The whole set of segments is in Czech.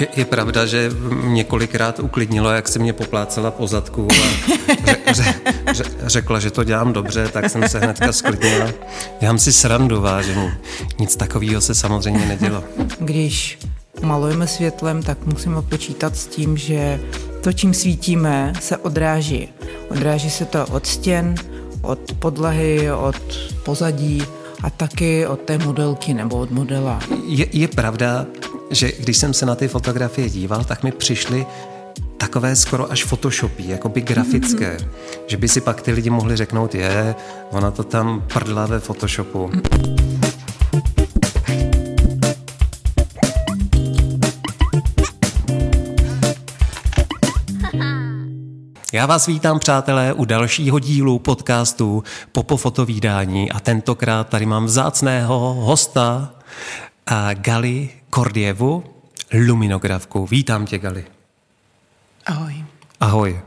Je, je pravda, že několikrát uklidnilo, jak se mě poplácela po zadku a ře, ře, ře, řekla, že to dělám dobře, tak jsem se hnedka sklidnila. Dělám si srandu, vážení. Nic takového se samozřejmě nedělo. Když malujeme světlem, tak musíme počítat s tím, že to, čím svítíme, se odráží. Odráží se to od stěn, od podlahy, od pozadí a taky od té modelky nebo od modela. Je, je pravda, že když jsem se na ty fotografie díval, tak mi přišly takové skoro až photoshopy, by grafické, mm-hmm. že by si pak ty lidi mohli řeknout, je, ona to tam prdla ve photoshopu. Já vás vítám, přátelé, u dalšího dílu podcastu Popo fotovídání a tentokrát tady mám vzácného hosta Gali Kordievu, luminografku. Vítám tě, Gali. Ahoj. Ahoj.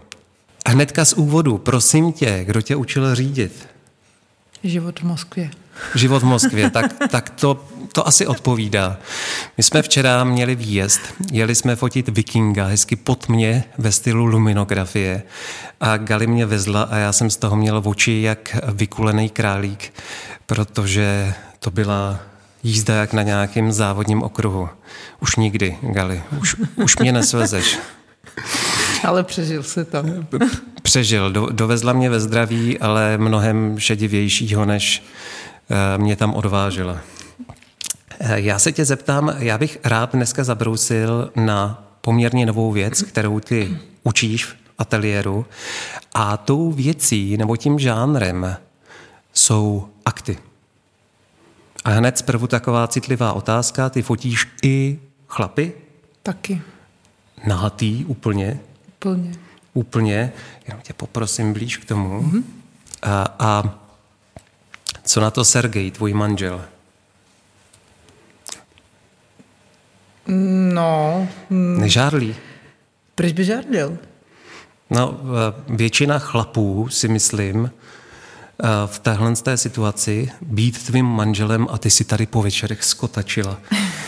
Hnedka z úvodu, prosím tě, kdo tě učil řídit? Život v Moskvě. Život v Moskvě, tak, tak to, to asi odpovídá. My jsme včera měli výjezd, jeli jsme fotit vikinga, hezky pod mě ve stylu luminografie a Gali mě vezla a já jsem z toho měl v oči jak vykulený králík, protože to byla jízda jak na nějakém závodním okruhu. Už nikdy, Gali, už, už mě nesvezeš. Ale přežil se to. Přežil, do, dovezla mě ve zdraví, ale mnohem šedivějšího, než uh, mě tam odvážela. Uh, já se tě zeptám, já bych rád dneska zabrousil na poměrně novou věc, kterou ty učíš v ateliéru a tou věcí nebo tím žánrem jsou akty. A hned zprvu taková citlivá otázka, ty fotíš i chlapy? Taky. Nahatý úplně? Úplně. Úplně. Jenom tě poprosím blíž k tomu. Mm-hmm. A, a co na to Sergej, tvůj manžel? No... Mm, Nežárlí? Proč by žárlil? No, většina chlapů si myslím, v téhle té situaci být tvým manželem a ty si tady po večerech skotačila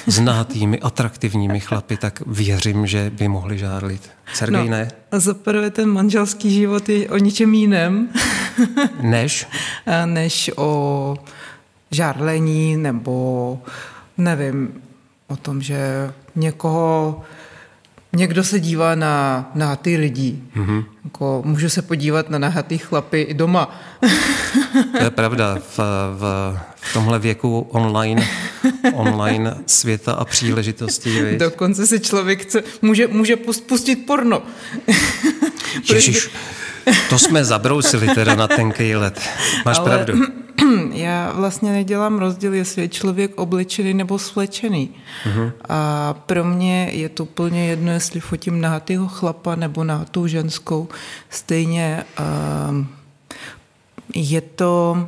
s nahatými, atraktivními chlapy, tak věřím, že by mohli žárlit. Sergej, no, ne? A za prvé ten manželský život je o ničem jiném. Než? Než o žárlení nebo nevím, o tom, že někoho Někdo se dívá na nahatý lidí. Mm-hmm. Jako, můžu se podívat na nahatý chlapy i doma. To je pravda. V, v, v tomhle věku online, online světa a příležitostí. Víš? Dokonce si člověk chce, může, může pustit porno. Ježiš, to jsme zabrousili teda na tenký let. Máš Ale... pravdu. já vlastně nedělám rozdíl, jestli je člověk oblečený nebo svlečený. Uh-huh. A pro mě je to plně jedno, jestli fotím nahatýho chlapa nebo nahatou ženskou. Stejně uh, je to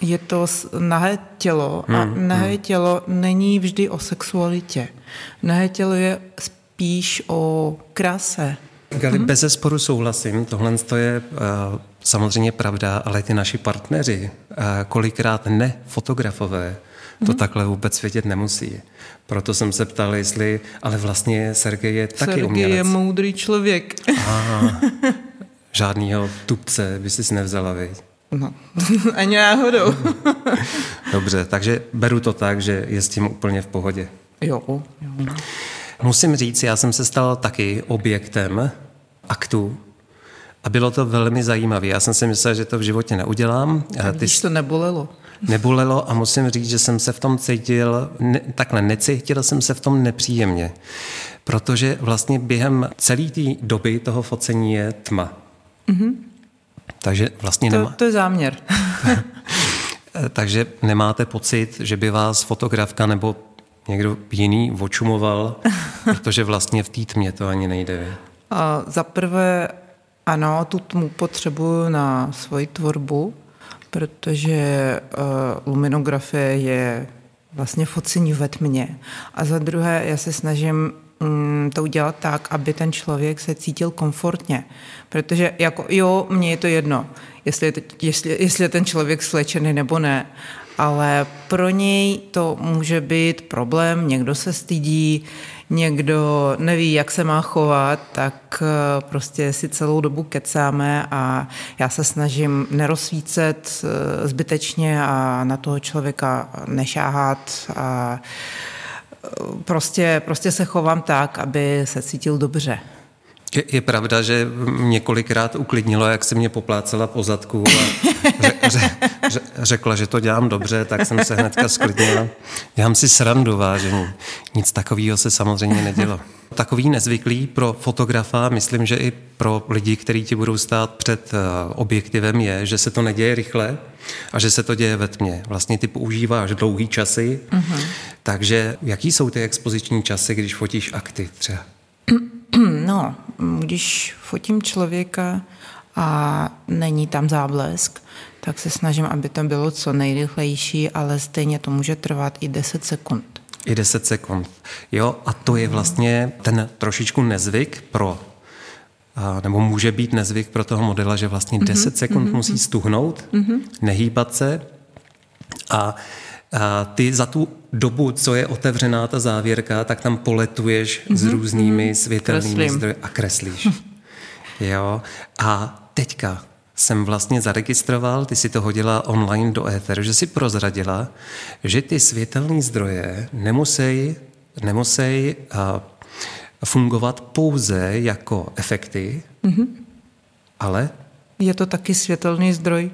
je to nahé tělo a hmm, nahé hmm. tělo není vždy o sexualitě. Nahé tělo je spíš o kráse. Gali, hmm. bez zesporu souhlasím. Tohle je uh, samozřejmě pravda, ale ty naši partneři, kolikrát ne fotografové, to hmm. takhle vůbec vědět nemusí. Proto jsem se ptal, jestli, ale vlastně Sergej je taky Sergej umělec. je moudrý člověk. A, žádnýho tupce by si nevzala, viď? No, ani náhodou. Dobře, takže beru to tak, že je s tím úplně v pohodě. Jo, jo. Musím říct, já jsem se stal taky objektem aktu a bylo to velmi zajímavé. Já jsem si myslel, že to v životě neudělám. Tak Ty... to nebolelo. Nebolelo a musím říct, že jsem se v tom cítil, ne, takhle necítil jsem se v tom nepříjemně. Protože vlastně během celé té doby toho focení je tma. Mm-hmm. Takže vlastně to, nemá... To je záměr. Takže nemáte pocit, že by vás fotografka nebo někdo jiný očumoval, protože vlastně v té tmě to ani nejde. A za prvé ano, tu tmu potřebuju na svoji tvorbu, protože uh, luminografie je vlastně focení ve tmě. A za druhé, já se snažím um, to udělat tak, aby ten člověk se cítil komfortně. Protože jako, jo, mně je to jedno, jestli jestli, jestli je ten člověk slečený nebo ne, ale pro něj to může být problém, někdo se stydí, někdo neví, jak se má chovat, tak eh, prostě si celou dobu kecáme a já se snažím nerozsvícet eh, zbytečně a na toho člověka nešáhat a eh, prostě, prostě se chovám tak, aby se cítil dobře. Je, je pravda, že několikrát uklidnilo, jak se mě poplácela po zadku a ře, ře, ře, řekla, že to dělám dobře, tak jsem se hnedka sklidnila. Dělám si srandu, vážení. Nic takového se samozřejmě nedělo. Takový nezvyklý pro fotografa, myslím, že i pro lidi, kteří ti budou stát před eh, objektivem, je, že se to neděje rychle a že se to děje ve tmě. Vlastně ty používáš dlouhý časy, uh-huh. takže jaký jsou ty expoziční časy, když fotíš akty třeba? No, když fotím člověka a není tam záblesk, tak se snažím, aby to bylo co nejrychlejší, ale stejně to může trvat i 10 sekund. I 10 sekund. Jo, a to je vlastně ten trošičku nezvyk pro nebo může být nezvyk pro toho modela, že vlastně 10 mm-hmm, sekund mm-hmm. musí stuhnout, mm-hmm. nehýbat se a a ty za tu dobu, co je otevřená ta závěrka, tak tam poletuješ mm-hmm. s mhm, různými mm-hmm. světelnými zdroji a kreslíš. jo. A teďka jsem vlastně zaregistroval, ty si to hodila online do éteru, že si prozradila, že ty světelné zdroje nemusí, nemusí uh, fungovat pouze jako efekty, mm-hmm. ale... Je to taky světelný zdroj.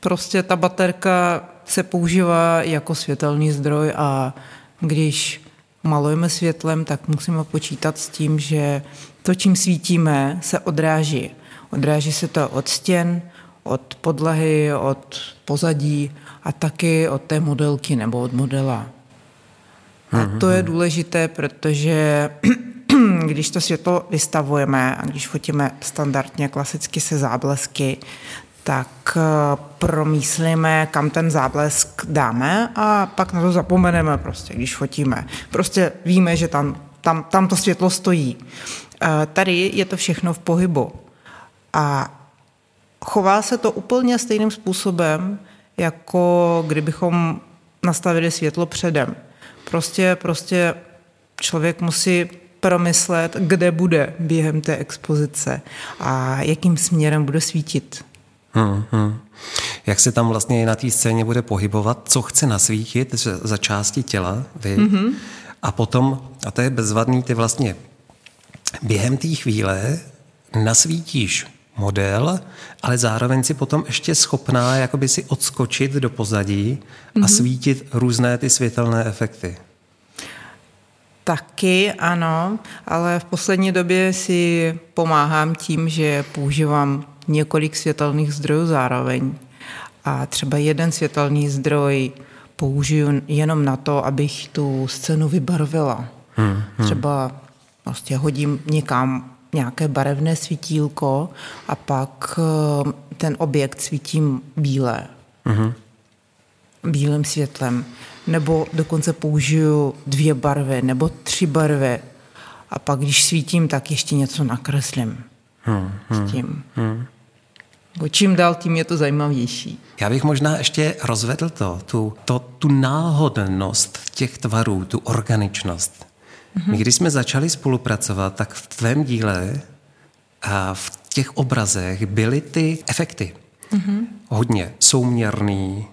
Prostě ta baterka se používá jako světelný zdroj a když malujeme světlem, tak musíme počítat s tím, že to, čím svítíme, se odráží. Odráží se to od stěn, od podlahy, od pozadí a taky od té modelky nebo od modela. A to je důležité, protože když to světlo vystavujeme a když fotíme standardně klasicky se záblesky, tak eh, promýslíme, kam ten záblesk dáme a pak na to zapomeneme prostě, když fotíme. Prostě víme, že tam, tam, tam to světlo stojí. Eh, tady je to všechno v pohybu. A chová se to úplně stejným způsobem, jako kdybychom nastavili světlo předem. Prostě, prostě člověk musí promyslet, kde bude během té expozice a jakým směrem bude svítit. Hmm, hmm. Jak se tam vlastně na té scéně bude pohybovat, co chce nasvítit za části těla, vy, mm-hmm. a potom, a to je bezvadný, ty vlastně během té chvíle nasvítíš model, ale zároveň si potom ještě schopná jakoby si odskočit do pozadí mm-hmm. a svítit různé ty světelné efekty. Taky ano, ale v poslední době si pomáhám tím, že používám několik světelných zdrojů zároveň. A třeba jeden světelný zdroj použiju jenom na to, abych tu scénu vybarvila. Hmm, hmm. Třeba vlastně hodím někam nějaké barevné svítílko a pak eh, ten objekt svítím bílé. Hmm. Bílým světlem. Nebo dokonce použiju dvě barvy nebo tři barvy. A pak, když svítím, tak ještě něco nakreslím hmm, hmm, s tím. Hmm. Čím dál, tím je to zajímavější. Já bych možná ještě rozvedl to, tu, to, tu náhodnost těch tvarů, tu organičnost. Mm-hmm. My, když jsme začali spolupracovat, tak v tvém díle a v těch obrazech byly ty efekty. Mm-hmm. Hodně souměrný,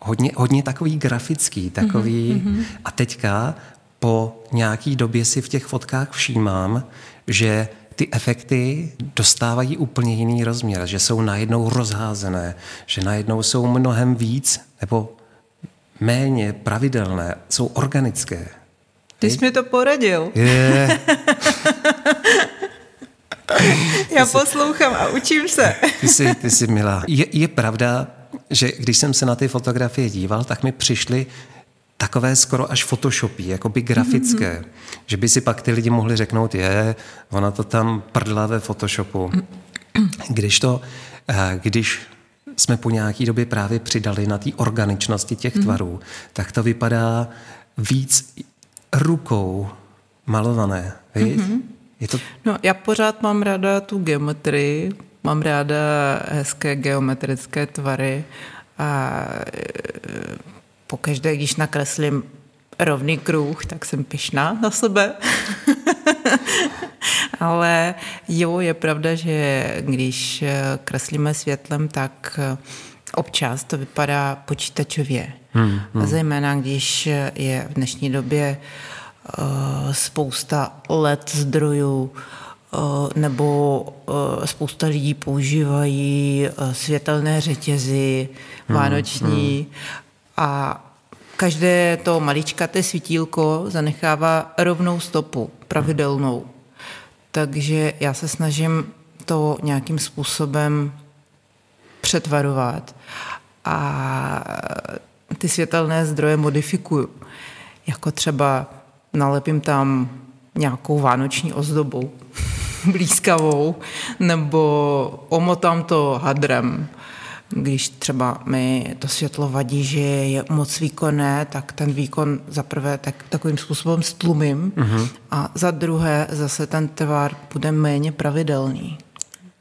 hodně, hodně takový grafický, takový. Mm-hmm. A teďka po nějaký době si v těch fotkách všímám, že ty efekty dostávají úplně jiný rozměr, že jsou najednou rozházené, že najednou jsou mnohem víc nebo méně pravidelné, jsou organické. Ty jsi mi to poradil. Je. Já poslouchám a učím se. ty, jsi, ty jsi milá. Je, je pravda, že když jsem se na ty fotografie díval, tak mi přišly takové skoro až photoshopy, jakoby grafické, mm-hmm. že by si pak ty lidi mohli řeknout, je, ona to tam prdla ve photoshopu. Když to, eh, když jsme po nějaký době právě přidali na té organičnosti těch mm-hmm. tvarů, tak to vypadá víc rukou malované. Mm-hmm. Je to... No, já pořád mám ráda tu geometrii, mám ráda hezké geometrické tvary A pokaždé, když nakreslím rovný kruh, tak jsem pyšná na sebe. Ale jo, je pravda, že když kreslíme světlem, tak občas to vypadá počítačově. Hmm, hmm. Zejména, když je v dnešní době uh, spousta LED zdrojů, uh, nebo uh, spousta lidí používají světelné řetězy hmm, vánoční hmm. A každé to maličkaté svítílko zanechává rovnou stopu, pravidelnou. Takže já se snažím to nějakým způsobem přetvarovat a ty světelné zdroje modifikuju. Jako třeba nalepím tam nějakou vánoční ozdobou blízkavou, nebo omotám to hadrem. Když třeba mi to světlo vadí, že je moc výkonné, tak ten výkon za prvé tak, takovým způsobem stlumím uh-huh. a za druhé zase ten tvar bude méně pravidelný.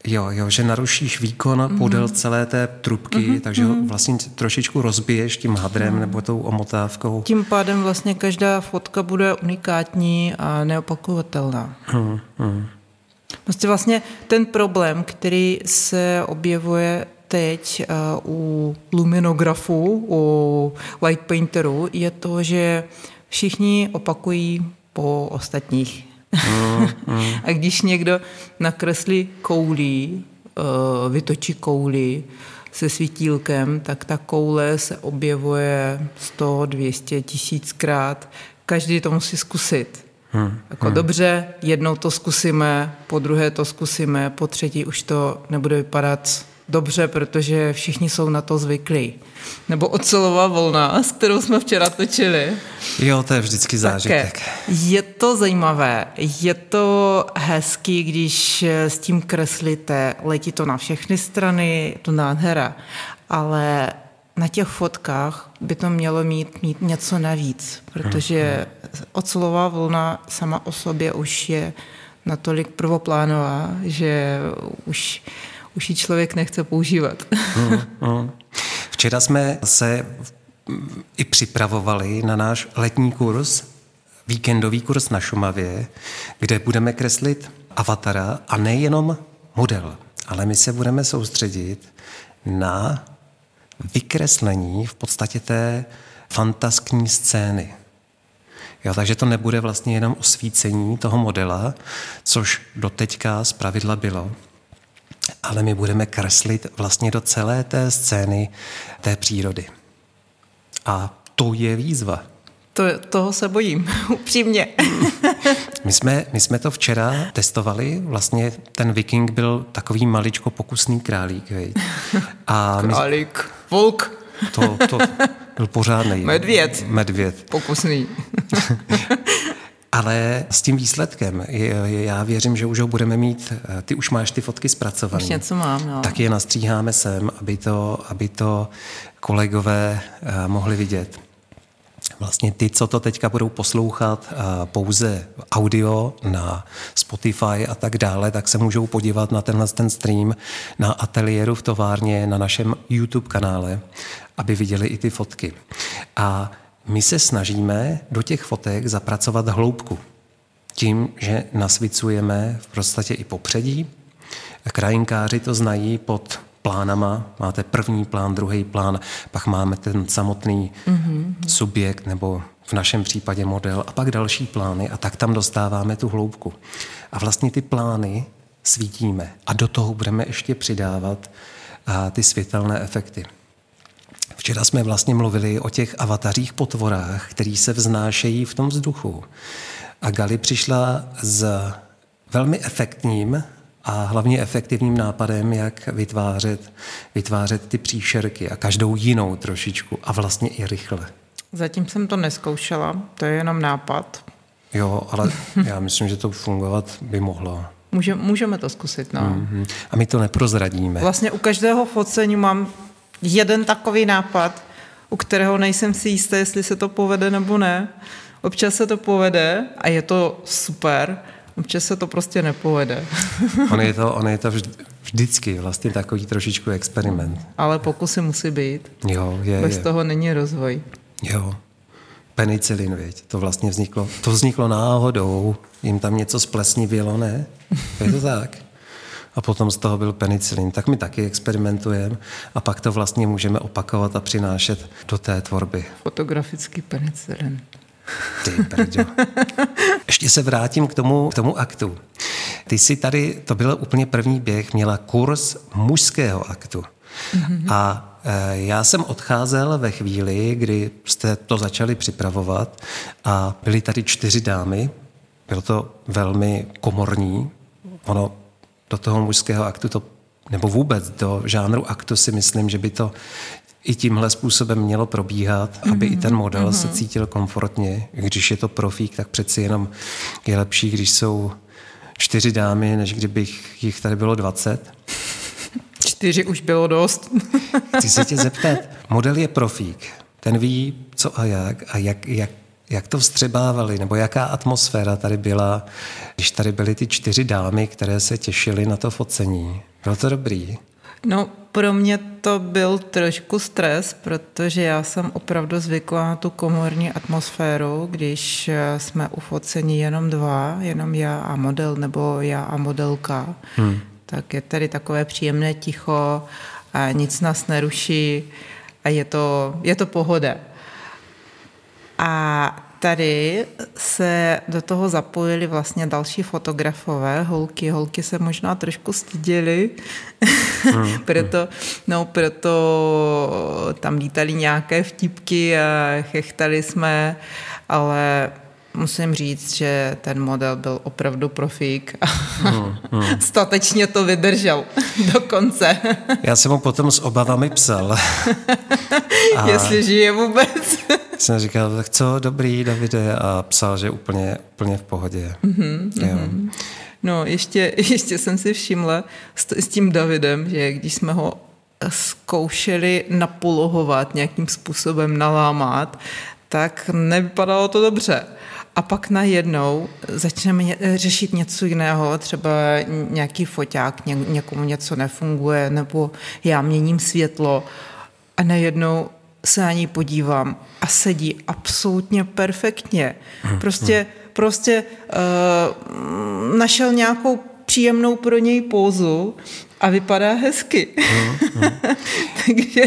Jo, jo, že narušíš výkon mm-hmm. podél celé té trubky, mm-hmm. takže ho mhm. vlastně trošičku rozbiješ tím hadrem mm-hmm. nebo tou omotávkou. Tím pádem vlastně každá fotka bude unikátní a neopakovatelná. Mm-hmm. Prostě vlastně ten problém, který se objevuje teď uh, u luminografu, u white painterů, je to, že všichni opakují po ostatních Mm, mm. A když někdo nakreslí koulí, eh, vytočí kouli se svítílkem, tak ta koule se objevuje 100, 200, tisíckrát. Každý to musí zkusit. Hmm, jako hmm. dobře, jednou to zkusíme, po druhé to zkusíme, po třetí už to nebude vypadat dobře, protože všichni jsou na to zvyklí. Nebo ocelová volna, s kterou jsme včera točili. Jo, to je vždycky zážitek. Také. Je to zajímavé, je to hezký, když s tím kreslíte, letí to na všechny strany, je to nádhera, ale na těch fotkách by to mělo mít, mít něco navíc, protože ocelová vlna sama o sobě už je natolik prvoplánová, že už už ji člověk nechce používat. Mm, mm. Včera jsme se i připravovali na náš letní kurz, víkendový kurz na Šumavě, kde budeme kreslit avatara a nejenom model, ale my se budeme soustředit na vykreslení v podstatě té fantaskní scény. Jo, takže to nebude vlastně jenom osvícení toho modela, což doteďka z pravidla bylo, ale my budeme kreslit vlastně do celé té scény té přírody. A to je výzva. To, toho se bojím, upřímně. my, jsme, my jsme to včera testovali, vlastně ten viking byl takový maličko pokusný králík. Vej. A králík, my... volk. To, to byl pořádný. Medvěd. Medvěd. Pokusný. Ale s tím výsledkem, já věřím, že už ho budeme mít, ty už máš ty fotky zpracované. Už něco mám, no. Tak je nastříháme sem, aby to, aby to kolegové eh, mohli vidět. Vlastně ty, co to teďka budou poslouchat eh, pouze audio na Spotify a tak dále, tak se můžou podívat na tenhle ten stream na ateliéru v továrně na našem YouTube kanále, aby viděli i ty fotky. A my se snažíme do těch fotek zapracovat hloubku. Tím, že nasvicujeme v podstatě i popředí. Krajinkáři to znají pod plánama. Máte první plán, druhý plán, pak máme ten samotný mm-hmm. subjekt nebo v našem případě model a pak další plány a tak tam dostáváme tu hloubku. A vlastně ty plány svítíme a do toho budeme ještě přidávat a, ty světelné efekty. Včera jsme vlastně mluvili o těch avatařích potvorách, který se vznášejí v tom vzduchu. A Gali přišla s velmi efektním a hlavně efektivním nápadem, jak vytvářet, vytvářet ty příšerky a každou jinou trošičku a vlastně i rychle. Zatím jsem to neskoušela, to je jenom nápad. Jo, ale já myslím, že to fungovat by mohlo. Může, můžeme to zkusit, no. Mm-hmm. A my to neprozradíme. Vlastně u každého focení mám jeden takový nápad, u kterého nejsem si jistý, jestli se to povede nebo ne. Občas se to povede a je to super, občas se to prostě nepovede. on je to, on je to vždy, Vždycky vlastně takový trošičku experiment. Ale pokusy musí být. Jo, je, Bez je. toho není rozvoj. Jo. Penicilin, věď. To vlastně vzniklo, to vzniklo náhodou. Jim tam něco splesnivělo, ne? Je to tak. A potom z toho byl penicilin. Tak my taky experimentujeme a pak to vlastně můžeme opakovat a přinášet do té tvorby. Fotografický penicilin. Ty brďo. Ještě se vrátím k tomu, k tomu aktu. Ty jsi tady, to byl úplně první běh, měla kurz mužského aktu. Mm-hmm. A e, já jsem odcházel ve chvíli, kdy jste to začali připravovat a byly tady čtyři dámy. Bylo to velmi komorní. Ono do toho mužského aktu to nebo vůbec do žánru aktu si myslím, že by to i tímhle způsobem mělo probíhat, mm-hmm. aby i ten model mm-hmm. se cítil komfortně. Když je to profík, tak přeci jenom je lepší, když jsou čtyři dámy, než kdybych jich tady bylo 20. Čtyři už bylo dost. Chci se tě zeptat, model je profík, ten ví co a jak a jak, jak, jak to vstřebávali, nebo jaká atmosféra tady byla, když tady byly ty čtyři dámy, které se těšily na to focení. Bylo to dobrý? No, pro mě to byl trošku stres, protože já jsem opravdu zvyklá na tu komorní atmosféru, když eh, jsme u focení jenom dva, jenom já a model nebo já a modelka. Hmm. Tak je tady takové příjemné ticho a nic nás neruší a je to, je to pohoda. A tady se do toho zapojili vlastně další fotografové, holky. Holky se možná trošku styděly, mm, proto, no, proto tam lítali nějaké vtipky a chechtali jsme, ale musím říct, že ten model byl opravdu profík a hmm, hmm. statečně to vydržel do konce. Já jsem mu potom s obavami psal. a Jestli žije vůbec. Jsem říkal, tak co, dobrý, Davide, a psal, že úplně, úplně v pohodě. Mm-hmm, jo. Mm-hmm. No, ještě, ještě jsem si všimla s, s tím Davidem, že když jsme ho zkoušeli napolohovat, nějakým způsobem nalámat, tak nevypadalo to dobře a pak najednou začneme řešit něco jiného, třeba nějaký foťák, ně, někomu něco nefunguje, nebo já měním světlo a najednou se na ní podívám a sedí absolutně perfektně. Mhm, prostě, mhm. prostě uh, našel nějakou příjemnou pro něj pózu a vypadá hezky. Mm, mm. Takže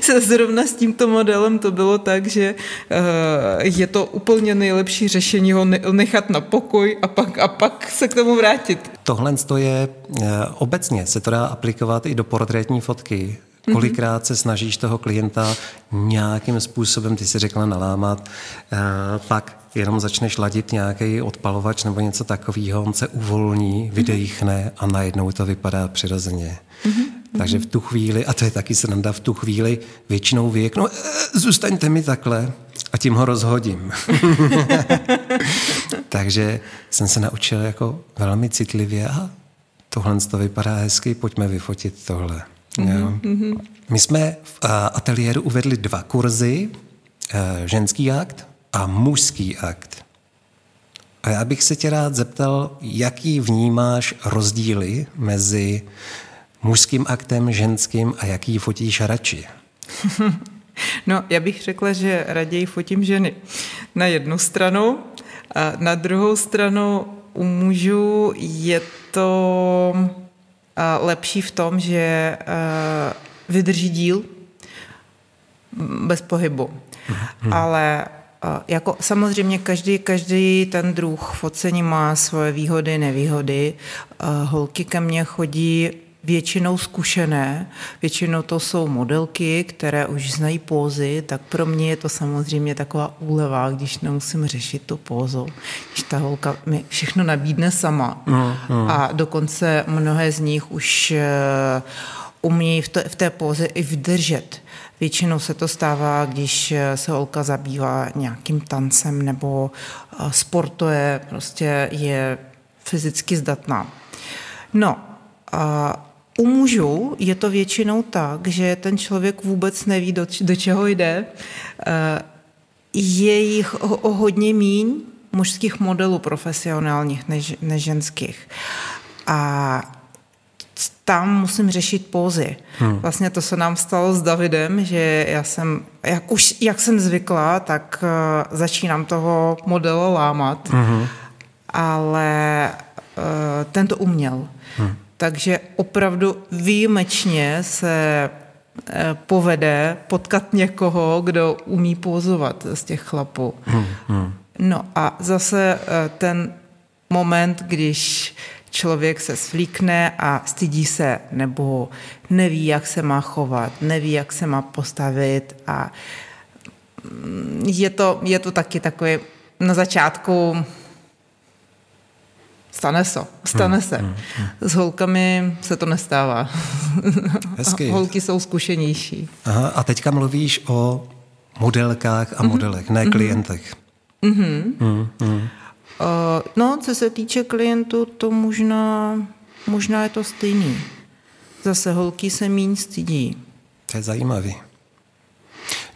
se zrovna s tímto modelem to bylo tak, že uh, je to úplně nejlepší řešení ho nechat na pokoj a pak, a pak se k tomu vrátit. Tohle je uh, obecně, se to dá aplikovat i do portrétní fotky. Mhm. Kolikrát se snažíš toho klienta nějakým způsobem, ty si řekla, nalámat, uh, pak jenom začneš ladit nějaký odpalovač nebo něco takového, on se uvolní, vydechne a najednou to vypadá přirozeně. Mm-hmm. Takže v tu chvíli, a to je taky sranda, v tu chvíli většinou no, zůstaňte mi takhle a tím ho rozhodím. Takže jsem se naučil jako velmi citlivě a tohle to vypadá hezky, pojďme vyfotit tohle. Mm-hmm. My jsme v ateliéru uvedli dva kurzy, e, ženský akt a mužský akt. A já bych se tě rád zeptal, jaký vnímáš rozdíly mezi mužským aktem, ženským a jaký fotíš radši? No, já bych řekla, že raději fotím ženy na jednu stranu a na druhou stranu u mužů je to lepší v tom, že vydrží díl bez pohybu. Hmm. Ale jako samozřejmě každý, každý ten druh focení má svoje výhody, nevýhody. Holky ke mně chodí většinou zkušené, většinou to jsou modelky, které už znají pózy, tak pro mě je to samozřejmě taková úleva, když nemusím řešit tu pózu, když ta holka mi všechno nabídne sama. Mm, mm. A dokonce mnohé z nich už uh, umí v, to, v té póze i vydržet. Většinou se to stává, když se holka zabývá nějakým tancem nebo sportuje, prostě je fyzicky zdatná. No, a u mužů je to většinou tak, že ten člověk vůbec neví, do, do čeho jde. Je jich o, o hodně míň mužských modelů profesionálních než, než ženských. A tam musím řešit pózy. Hmm. Vlastně to se nám stalo s Davidem, že já jsem, jak už jak jsem zvykla, tak uh, začínám toho modela lámat, hmm. ale uh, ten to uměl. Hmm. Takže opravdu výjimečně se uh, povede potkat někoho, kdo umí pózovat z těch chlapů. Hmm. Hmm. No a zase uh, ten moment, když člověk se svlíkne a stydí se nebo neví, jak se má chovat, neví, jak se má postavit a mm, je to, je to taky takový na začátku stane se, stane hmm, se. Hmm, hmm. S holkami se to nestává. Hezky. Holky jsou zkušenější. Aha, a teďka mluvíš o modelkách a modelech, mm-hmm. ne mhm. klientech. Mm-hmm. Mm-hmm. Uh, no, co se týče klientů, to možná, možná je to stejný. Zase holky se míň stydí. To je zajímavý.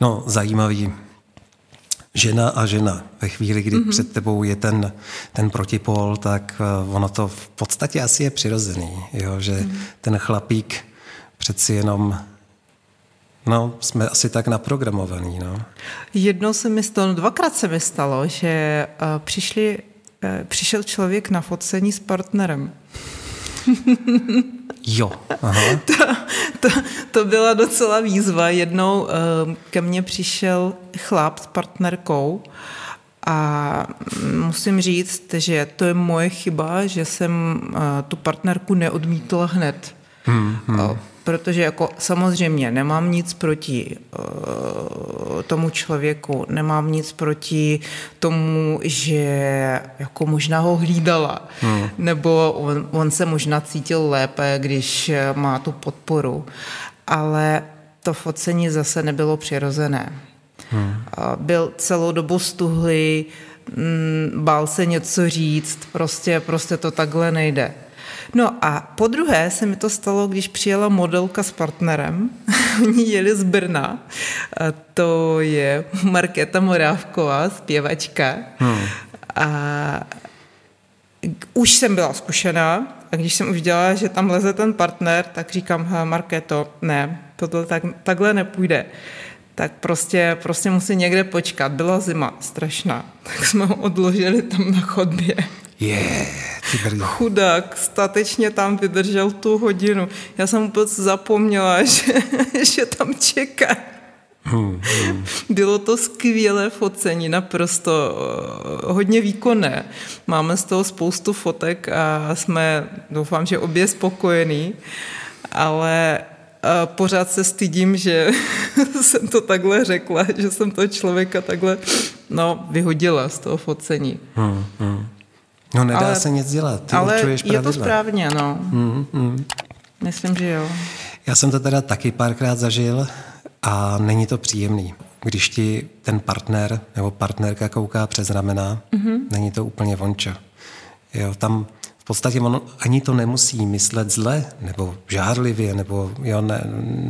No, zajímavý. Žena a žena. Ve chvíli, kdy mm-hmm. před tebou je ten, ten protipol, tak uh, ono to v podstatě asi je přirozený, jo? že mm-hmm. ten chlapík přeci jenom No, jsme asi tak naprogramovaní, no. Jednou se mi stalo, dvakrát se mi stalo, že uh, přišli Eh, přišel člověk na focení s partnerem. Jo. Aha. To, to, to byla docela výzva. Jednou eh, ke mně přišel chlap s partnerkou a musím říct, že to je moje chyba, že jsem eh, tu partnerku neodmítla hned. Hmm, hmm protože jako samozřejmě nemám nic proti uh, tomu člověku, nemám nic proti tomu, že jako možná ho hlídala, hmm. nebo on, on se možná cítil lépe, když má tu podporu, ale to focení zase nebylo přirozené. Hmm. Byl celou dobu stuhlý, mm, bál se něco říct, prostě, prostě to takhle nejde. No a po druhé se mi to stalo, když přijela modelka s partnerem. Oni jeli z Brna. A to je Markéta Morávková, zpěvačka. Hmm. A už jsem byla zkušená a když jsem už dělala, že tam leze ten partner, tak říkám, Markéto, ne, tohle tak, takhle nepůjde tak prostě, prostě musí někde počkat. Byla zima strašná, tak jsme ho odložili tam na chodbě. Je, Chudák, statečně tam vydržel tu hodinu. Já jsem vůbec zapomněla, že, že tam čeká. Hmm, hmm. Bylo to skvělé focení, naprosto eh, hodně výkonné. Máme z toho spoustu fotek a jsme, doufám, že obě spokojení, ale eh, pořád se stydím, že jsem to takhle řekla, že jsem toho člověka takhle no, vyhodila z toho focení. Hmm, hmm. No nedá ale, se nic dělat, ty ale je to správně, no. Mm, mm. Myslím, že jo. Já jsem to teda taky párkrát zažil a není to příjemný. Když ti ten partner nebo partnerka kouká přes ramena, mm-hmm. není to úplně vončo. Jo, tam v podstatě on ani to nemusí myslet zle, nebo žárlivě, nebo jo, ne,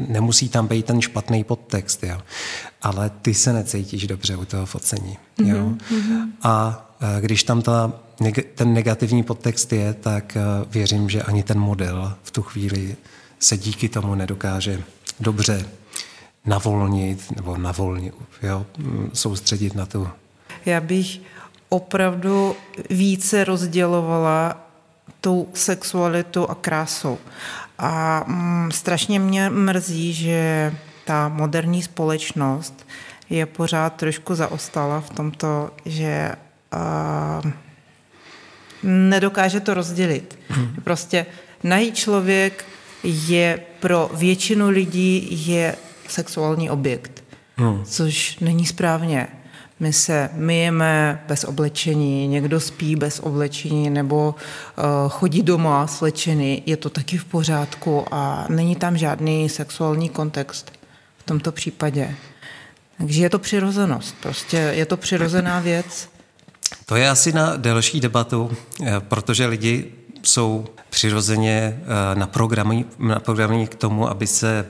nemusí tam být ten špatný podtext, jo. Ale ty se necítíš dobře u toho focení. Jo. Mm-hmm. A když tam ta, ten negativní podtext je, tak věřím, že ani ten model v tu chvíli se díky tomu nedokáže dobře navolnit nebo navolnit, jo, soustředit na tu. Já bych opravdu více rozdělovala tou sexualitou a krásou. A mm, strašně mě mrzí, že ta moderní společnost je pořád trošku zaostala v tomto, že uh, nedokáže to rozdělit. Hmm. Prostě nahý člověk je pro většinu lidí je sexuální objekt, hmm. což není správně my se myjeme bez oblečení, někdo spí bez oblečení nebo uh, chodí doma slečený, je to taky v pořádku a není tam žádný sexuální kontext v tomto případě. Takže je to přirozenost, prostě je to přirozená věc. To je asi na delší debatu, eh, protože lidi jsou přirozeně eh, naprogramovaní, k tomu, aby se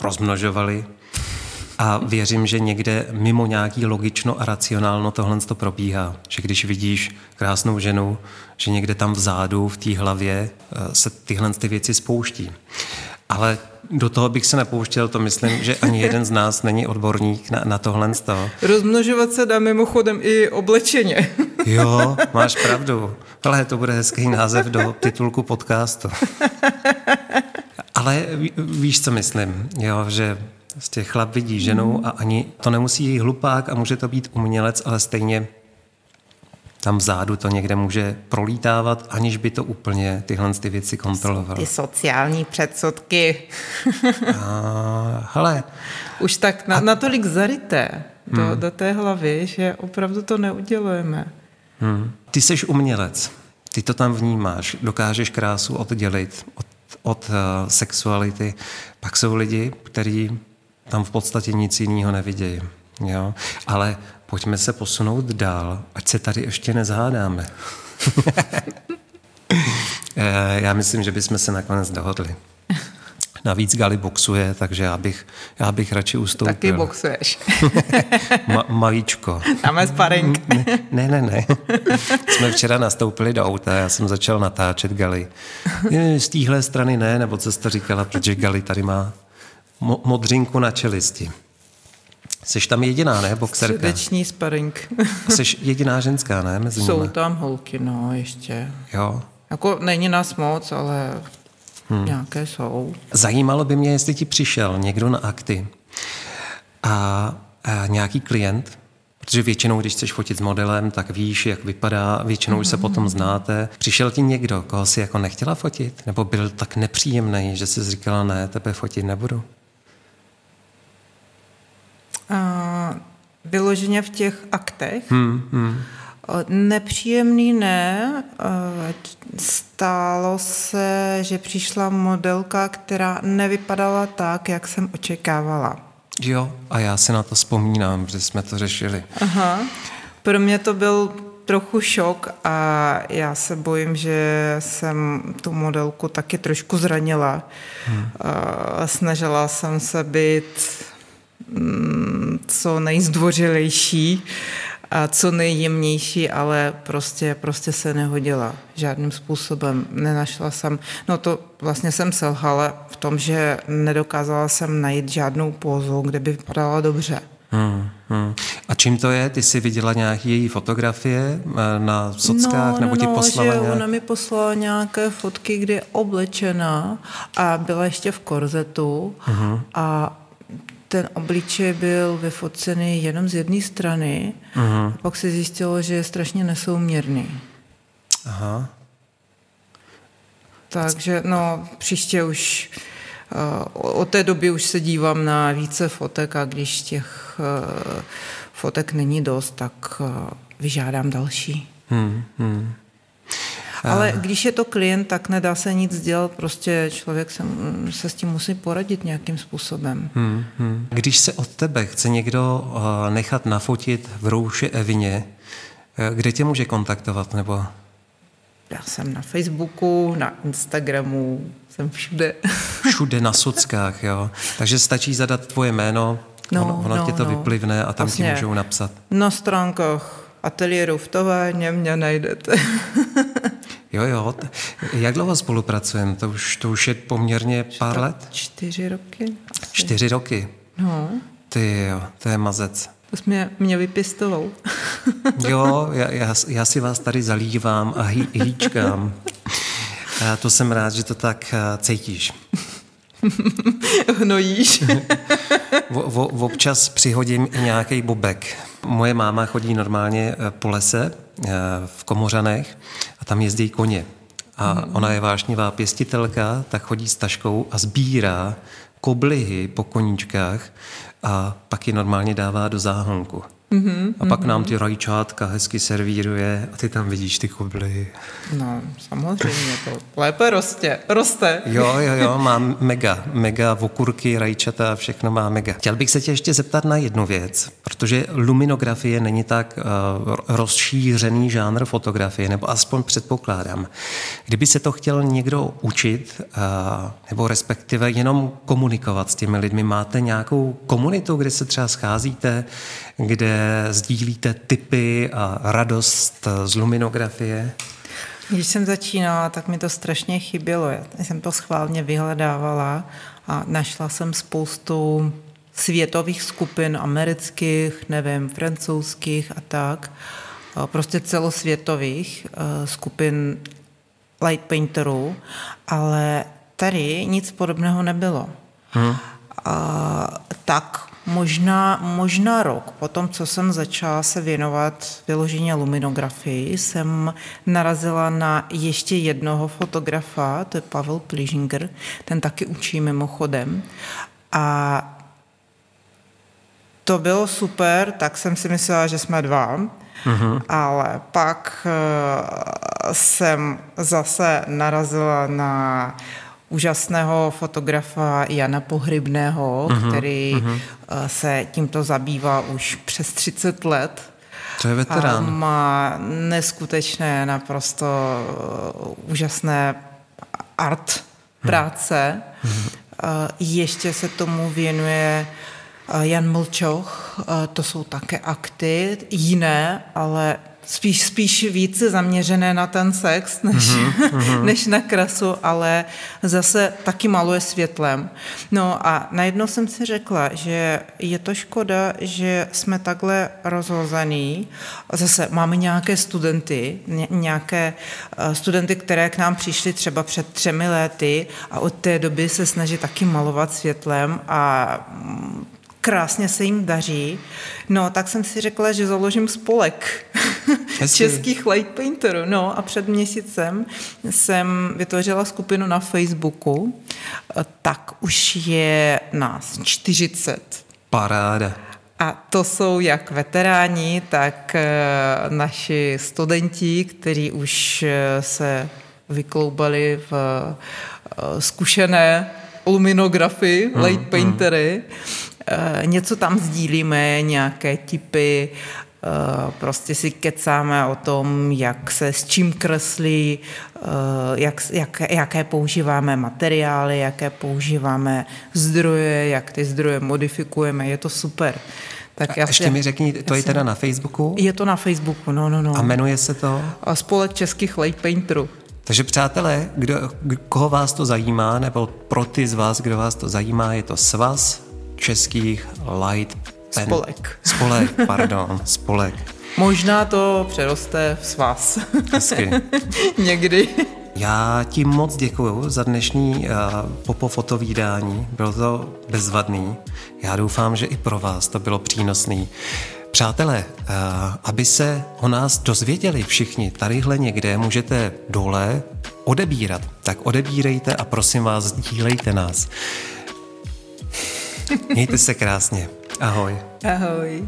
rozmnožovali A věřím, že někde mimo nějaký logično a racionálno tohle to probíhá. Že když vidíš krásnou ženu, že někde tam vzadu, v té hlavě eh, se tyhle ty věci spouští. Ale do toho bych se nepouštěl, to myslím, že ani jeden z nás není odborník na, na tohle. Rozmnožovat se dá mimochodem i oblečeně. Jo, máš pravdu. Ale to bude hezký název do titulku podcastu. Ale víš, co myslím, jo, že prostě chlap vidí ženu a ani to nemusí jít hlupák a může to být umělec, ale stejně tam vzadu to někde může prolítávat, aniž by to úplně tyhle ty věci kontroloval. Ty sociální předsudky. a, hele. Už tak na, a... natolik zaryté do, hmm. do té hlavy, že opravdu to neudělujeme. Hmm. Ty jsi umělec, ty to tam vnímáš, dokážeš krásu oddělit od, od uh, sexuality. Pak jsou lidi, kteří tam v podstatě nic jiného nevidějí. Jo? Ale pojďme se posunout dál, ať se tady ještě nezhádáme. Eh, já myslím, že bychom se nakonec dohodli. Navíc Gali boxuje, takže já bych, já bych radši ustoupil. Taky boxuješ. Ma, malíčko. Máme sparring. Ne, ne, ne. Jsme včera nastoupili do auta, já jsem začal natáčet Gali. Z téhle strany ne, nebo co jste říkala, protože Gali tady má mo- modřinku na čelisti. Jsi tam jediná, ne, boxerka? Srdeční sparring. Jsi jediná ženská, ne, mezi Jsou tam holky, no, ještě. Jo. Jako není nás moc, ale hmm. nějaké jsou. Zajímalo by mě, jestli ti přišel někdo na akty a, a nějaký klient, protože většinou, když chceš fotit s modelem, tak víš, jak vypadá, většinou už se mhm. potom znáte. Přišel ti někdo, koho si jako nechtěla fotit? Nebo byl tak nepříjemný, že jsi říkala, ne, tebe fotit nebudu? Vyloženě v těch aktech. Hmm, hmm. Nepříjemný ne. Stálo se, že přišla modelka, která nevypadala tak, jak jsem očekávala. Jo, a já si na to vzpomínám, že jsme to řešili. Aha. Pro mě to byl trochu šok a já se bojím, že jsem tu modelku taky trošku zranila. Hmm. Snažila jsem se být co nejzdvořilejší a co nejjemnější, ale prostě, prostě se nehodila žádným způsobem. Nenašla jsem, no to vlastně jsem selhala v tom, že nedokázala jsem najít žádnou pózu, kde by vypadala dobře. Hmm, hmm. A čím to je? Ty jsi viděla nějaké její fotografie eh, na sockách, no, nebo ti no, poslala že nějak... ona mi poslala nějaké fotky, kde je oblečená a byla ještě v korzetu uh-huh. a ten obličej byl vyfocený jenom z jedné strany uh-huh. a pak se zjistilo, že je strašně nesouměrný. Aha. Takže no, příště už uh, od té doby už se dívám na více fotek a když těch uh, fotek není dost, tak uh, vyžádám další. Hmm, hmm. Ale když je to klient, tak nedá se nic dělat, prostě člověk se, se s tím musí poradit nějakým způsobem. Hmm, hmm. Když se od tebe chce někdo uh, nechat nafotit v rouše Evině, uh, kde tě může kontaktovat? Nebo? Já jsem na Facebooku, na Instagramu, jsem všude. Všude na sockách, jo. Takže stačí zadat tvoje jméno, no, ono, ono no, ti to no. vyplivne a tam vlastně, ti můžou napsat. Na stránkách ateliéru v továrně mě najdete. Jo, jo. Jak dlouho spolupracujeme? To už, to už je poměrně pár Čtyři, let? Čtyři roky. Asi. Čtyři roky? No. Ty jo, to je mazec. To jsi mě, mě vypěstoval. jo, já, já, já si vás tady zalívám a hý, hýčkám. A to jsem rád, že to tak eh, cítíš. Hnojíš. v, v, občas přihodím i nějaký bobek. Moje máma chodí normálně eh, po lese eh, v Komořanech a tam jezdí koně. A hmm. ona je vášnivá pěstitelka, tak chodí s taškou a sbírá koblihy po koníčkách a pak ji normálně dává do záhonku. Mm-hmm, a pak mm-hmm. nám ty rajčátka hezky servíruje a ty tam vidíš ty kubly. No, samozřejmě to lépe roste. roste. Jo, jo, jo, má mega, mega okurky, rajčata, všechno má mega. Chtěl bych se tě ještě zeptat na jednu věc, protože luminografie není tak uh, rozšířený žánr fotografie, nebo aspoň předpokládám. Kdyby se to chtěl někdo učit, uh, nebo respektive jenom komunikovat s těmi lidmi, máte nějakou komunitu, kde se třeba scházíte, kde sdílíte typy a radost z luminografie? Když jsem začínala, tak mi to strašně chybělo. Já jsem to schválně vyhledávala a našla jsem spoustu světových skupin, amerických, nevím, francouzských a tak, prostě celosvětových eh, skupin light painterů, ale tady nic podobného nebylo. Hmm. A, tak Možná, možná rok po tom, co jsem začala se věnovat vyloženě luminografii, jsem narazila na ještě jednoho fotografa, to je Pavel Pližinger, ten taky učí mimochodem. A to bylo super, tak jsem si myslela, že jsme dva, mm-hmm. ale pak uh, jsem zase narazila na úžasného fotografa Jana Pohrybného, uh-huh, který uh-huh. se tímto zabývá už přes 30 let. To je veterán. A má neskutečné, naprosto eh, úžasné art práce. Uh-huh. Ještě se tomu věnuje Jan Mlčoch, to jsou také akty, jiné, ale spíš, spíš více zaměřené na ten sex, než, mm-hmm. než na krasu, ale zase taky maluje světlem. No a najednou jsem si řekla, že je to škoda, že jsme takhle rozhozený. Zase máme nějaké studenty, nějaké eh, studenty, které k nám přišly třeba před třemi lety a od té doby se snaží taky malovat světlem a mm, krásně se jim daří. No, tak jsem si řekla, že založím spolek českých light painterů. No a před měsícem jsem vytvořila skupinu na Facebooku, tak už je nás 40. Paráda. A to jsou jak veteráni, tak eh, naši studenti, kteří už eh, se vykloubali v eh, zkušené luminografy, hmm, light paintery. Hmm. Eh, něco tam sdílíme, nějaké tipy, eh, prostě si kecáme o tom, jak se s čím kreslí, eh, jak, jak, jaké používáme materiály, jaké používáme zdroje, jak ty zdroje modifikujeme, je to super. Tak já ještě mi řekni, to je teda na Facebooku? Je to na Facebooku, no, no, no. A jmenuje se to? Spolek českých light painterů. Takže přátelé, kdo, koho vás to zajímá, nebo pro ty z vás, kdo vás to zajímá, je to svaz českých light pen... Spolek. Spolek, pardon, spolek. Možná to přeroste v svaz. Hezky. Někdy. Já ti moc děkuji za dnešní uh, popofotovídání. Bylo to bezvadný. Já doufám, že i pro vás to bylo přínosný. Přátelé, uh, aby se o nás dozvěděli všichni tadyhle někde, můžete dole odebírat. Tak odebírejte a prosím vás, sdílejte nás. Mějte se krásně. Ahoj. Ahoj.